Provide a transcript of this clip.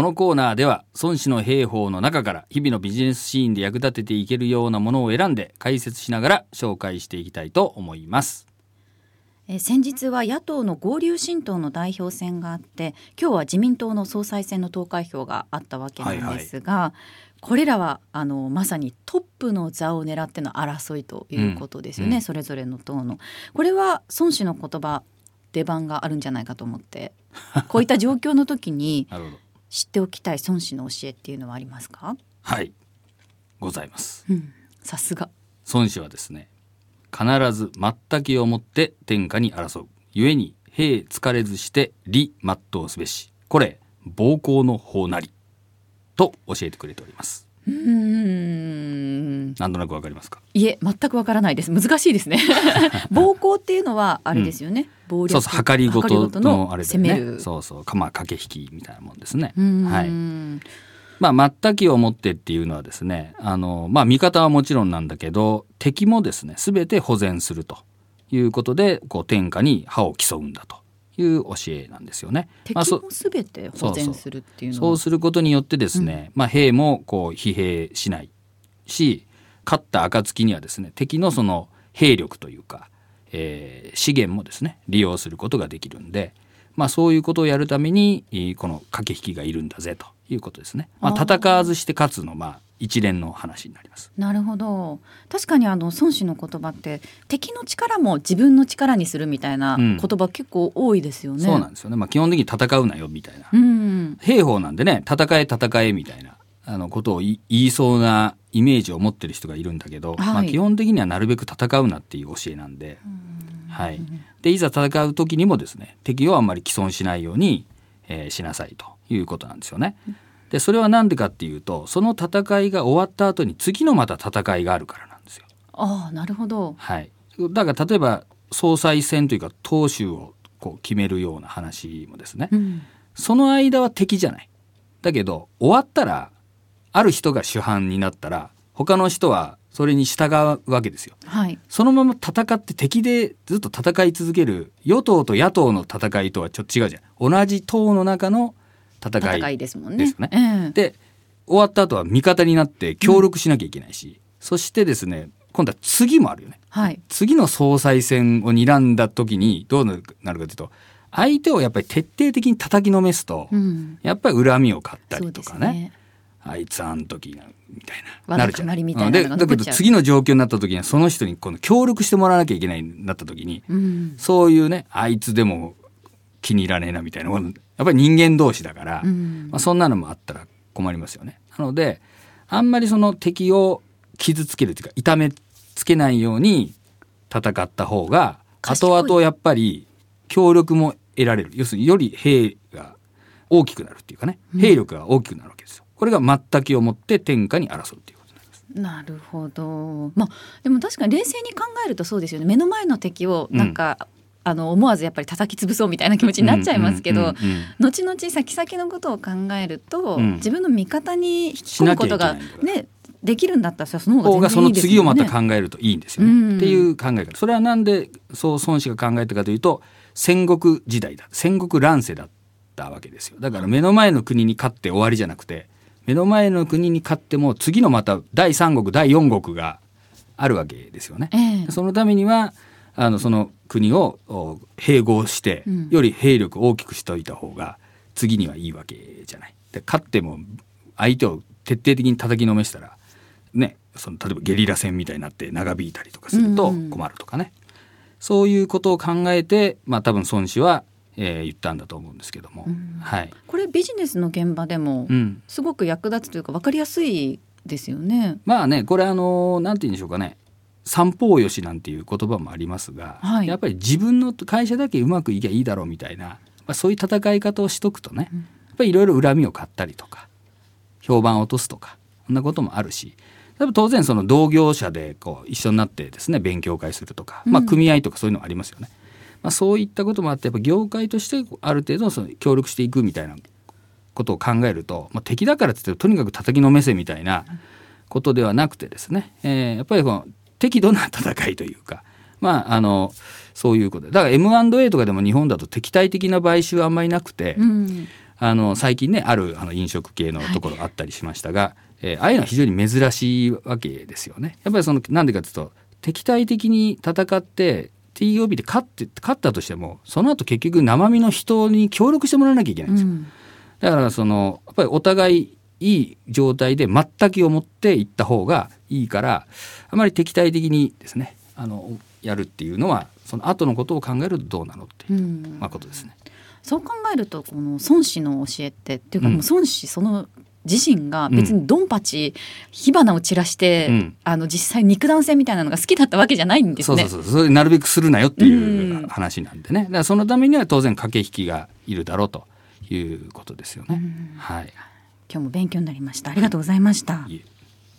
このコーナーでは孫子の兵法の中から日々のビジネスシーンで役立てていけるようなものを選んで解説しながら紹介していきたいと思います。え先日は野党の合流新党の代表選があって今日は自民党の総裁選の投開票があったわけなんですが、はいはい、これらはあのまさにトップの座を狙っての争いということですよね、うん、それぞれの党の。これは孫子の言葉出番があるんじゃないかと思ってこういった状況の時に 知っておきたい孫子の教えっていうのはありますか？はい。ございます、うん、さすが。孫子はですね必ず全きをもって天下に争う。故に兵疲れずして利全うすべし。これ暴行の法なりと教えてくれておりますうん。なんとなくわかりますか？いえ全くわからないです。難しいですね。暴行っていうのはあれですよね、うん、暴力。そうそう計りごとのあれでね。そうそう。かまあ駆け引きみたいなもんですね。はい。まあ、全きをもってっていうのはですね、あの、まあ、味方はもちろんなんだけど、敵もですね、すべて保全するということで、こう、天下に歯を競うんだという教えなんですよね。敵もすべて保全するっていうそうすることによってですね、うん、まあ、兵もこう、疲弊しないし、勝った暁にはですね、敵のその兵力というか、えー、資源もですね、利用することができるんで、まあ、そういうことをやるためにこの駆け引きがいるんだぜということですね。まあ、戦わずして勝つのまあ一連の話になります。なるほど。確かにあの孫子の言葉って敵の力も自分の力にするみたいな言葉結構多いですよね。うん、そうなんですよね。まあ基本的に戦うなよみたいな。うん、兵法なんでね戦え戦えみたいなあのことを言いそうなイメージを持ってる人がいるんだけど、はい、まあ基本的にはなるべく戦うなっていう教えなんで。はい。でいざ戦う時にもですね敵をあんまり既存しないように、えー、しなさいということなんですよね。でそれは何でかっていうとその戦いが終わった後に次のまた戦いがあるからなんですよ。ああなるほど。はい、だから例えば総裁選というか党首をこう決めるような話もですね、うん、その間は敵じゃない。だけど終わったらある人が主犯になったら他の人はそれに従うわけですよ。はい、そのまま戦って敵でずっと戦い続ける与党と野党の戦いとはちょっと違うじゃん。同じ党の中の戦いですもんね。ですね。えー、で終わった後は味方になって協力しなきゃいけないし、うん、そしてですね今度は次もあるよね。はい、次の総裁選を睨んだ時にどうなるかというと相手をやっぱり徹底的に叩きのめすと、うん、やっぱり恨みを買ったりとかね。あいつあん時みたいななるじゃん。みたいなでだけど次の状況になった時にはその人にこの協力してもらわなきゃいけないなった時に、うん、そういうねあいつでも気に入らねえなみたいなやっぱり人間同士だから、うん、まあ、そんなのもあったら困りますよね。なのであんまりその敵を傷つけるというか痛めつけないように戦った方が後々やっぱり協力も得られる要するにより兵が大きくなるっていうかね兵力が大きくなるわけですよ。これが全きをもって天下に争うっていうことなんです。なるほど。まあでも確かに冷静に考えるとそうですよね。目の前の敵をなんか、うんあの思わずやっぱり叩き潰そうみたいな気持ちになっちゃいますけど後々先々のことを考えると、うん、自分の味方に引き込むことがねできるんだったらその方が。その次をまた考えるといいんですよね。うん、っていう考え方。それはなんでそう孫子が考えたかというと戦国時代だ戦国乱世だったわけですよ。だから目の前の国に勝って終わりじゃなくて目の前の国に勝っても次のまた第三国第四国があるわけですよね。えー、そのためにはあのその国を併合して、より兵力を大きくしておいた方が次にはいいわけじゃない。で勝っても相手を徹底的に叩きのめしたらねその例えばゲリラ戦みたいになって長引いたりとかすると困るとかね、うんうん、そういうことを考えてまあ多分孫子はえー、言ったんだと思うんですけども、うん、はい、これビジネスの現場でもすごく役立つというか分かりやすいですよね。まあねこれあのなんて言うんでしょうかね三方よしなんていう言葉もありますが、はい、やっぱり自分の会社だけうまくいけばいいだろうみたいな、まあ、そういう戦い方をしとくとね、うん、やっぱりいろいろ恨みを買ったりとか評判を落とすとかそんなこともあるし当然その同業者でこう一緒になってですね勉強会するとか、まあ、組合とかそういうのありますよね。うんまあ、そういったこともあってやっぱ業界としてある程度その協力していくみたいなことを考えると、まあ、敵だからってってとにかく叩きのめせみたいなことではなくてですね、えー、やっぱりこの適度な戦いというか。まあ、あのそういうことでだから M&A とかでも日本だと敵対的な買収はあんまりなくて、うん、あの最近ねあるあの飲食系のところあったりしましたが、えーああいうのは非常に珍しいわけですよね。やっぱりそのなんでかというと敵対的に戦って TOB で勝って勝ったとしてもその後結局生身の人に協力してもらわなきゃいけないんですよ。うんだからそのやっぱりお互いいい状態で全くを持っていった方がいいからあまり敵対的にですねあのやるっていうのはその後のことを考えるとどうなのっていう、うん。まあ、ことですね。そう考えるとこの孫子の教えってっていうかうん。もう孫子その自身が別にドンパチ火花を散らして、うん。あの実際肉弾戦みたいなのが好きだったわけじゃないんですね。そうそうそう。それなるべくするなよっていううん。話なんでね。だからそのためには当然駆け引きがいるだろうということですよね。はい今日も勉強になりました。ありがとうございました。い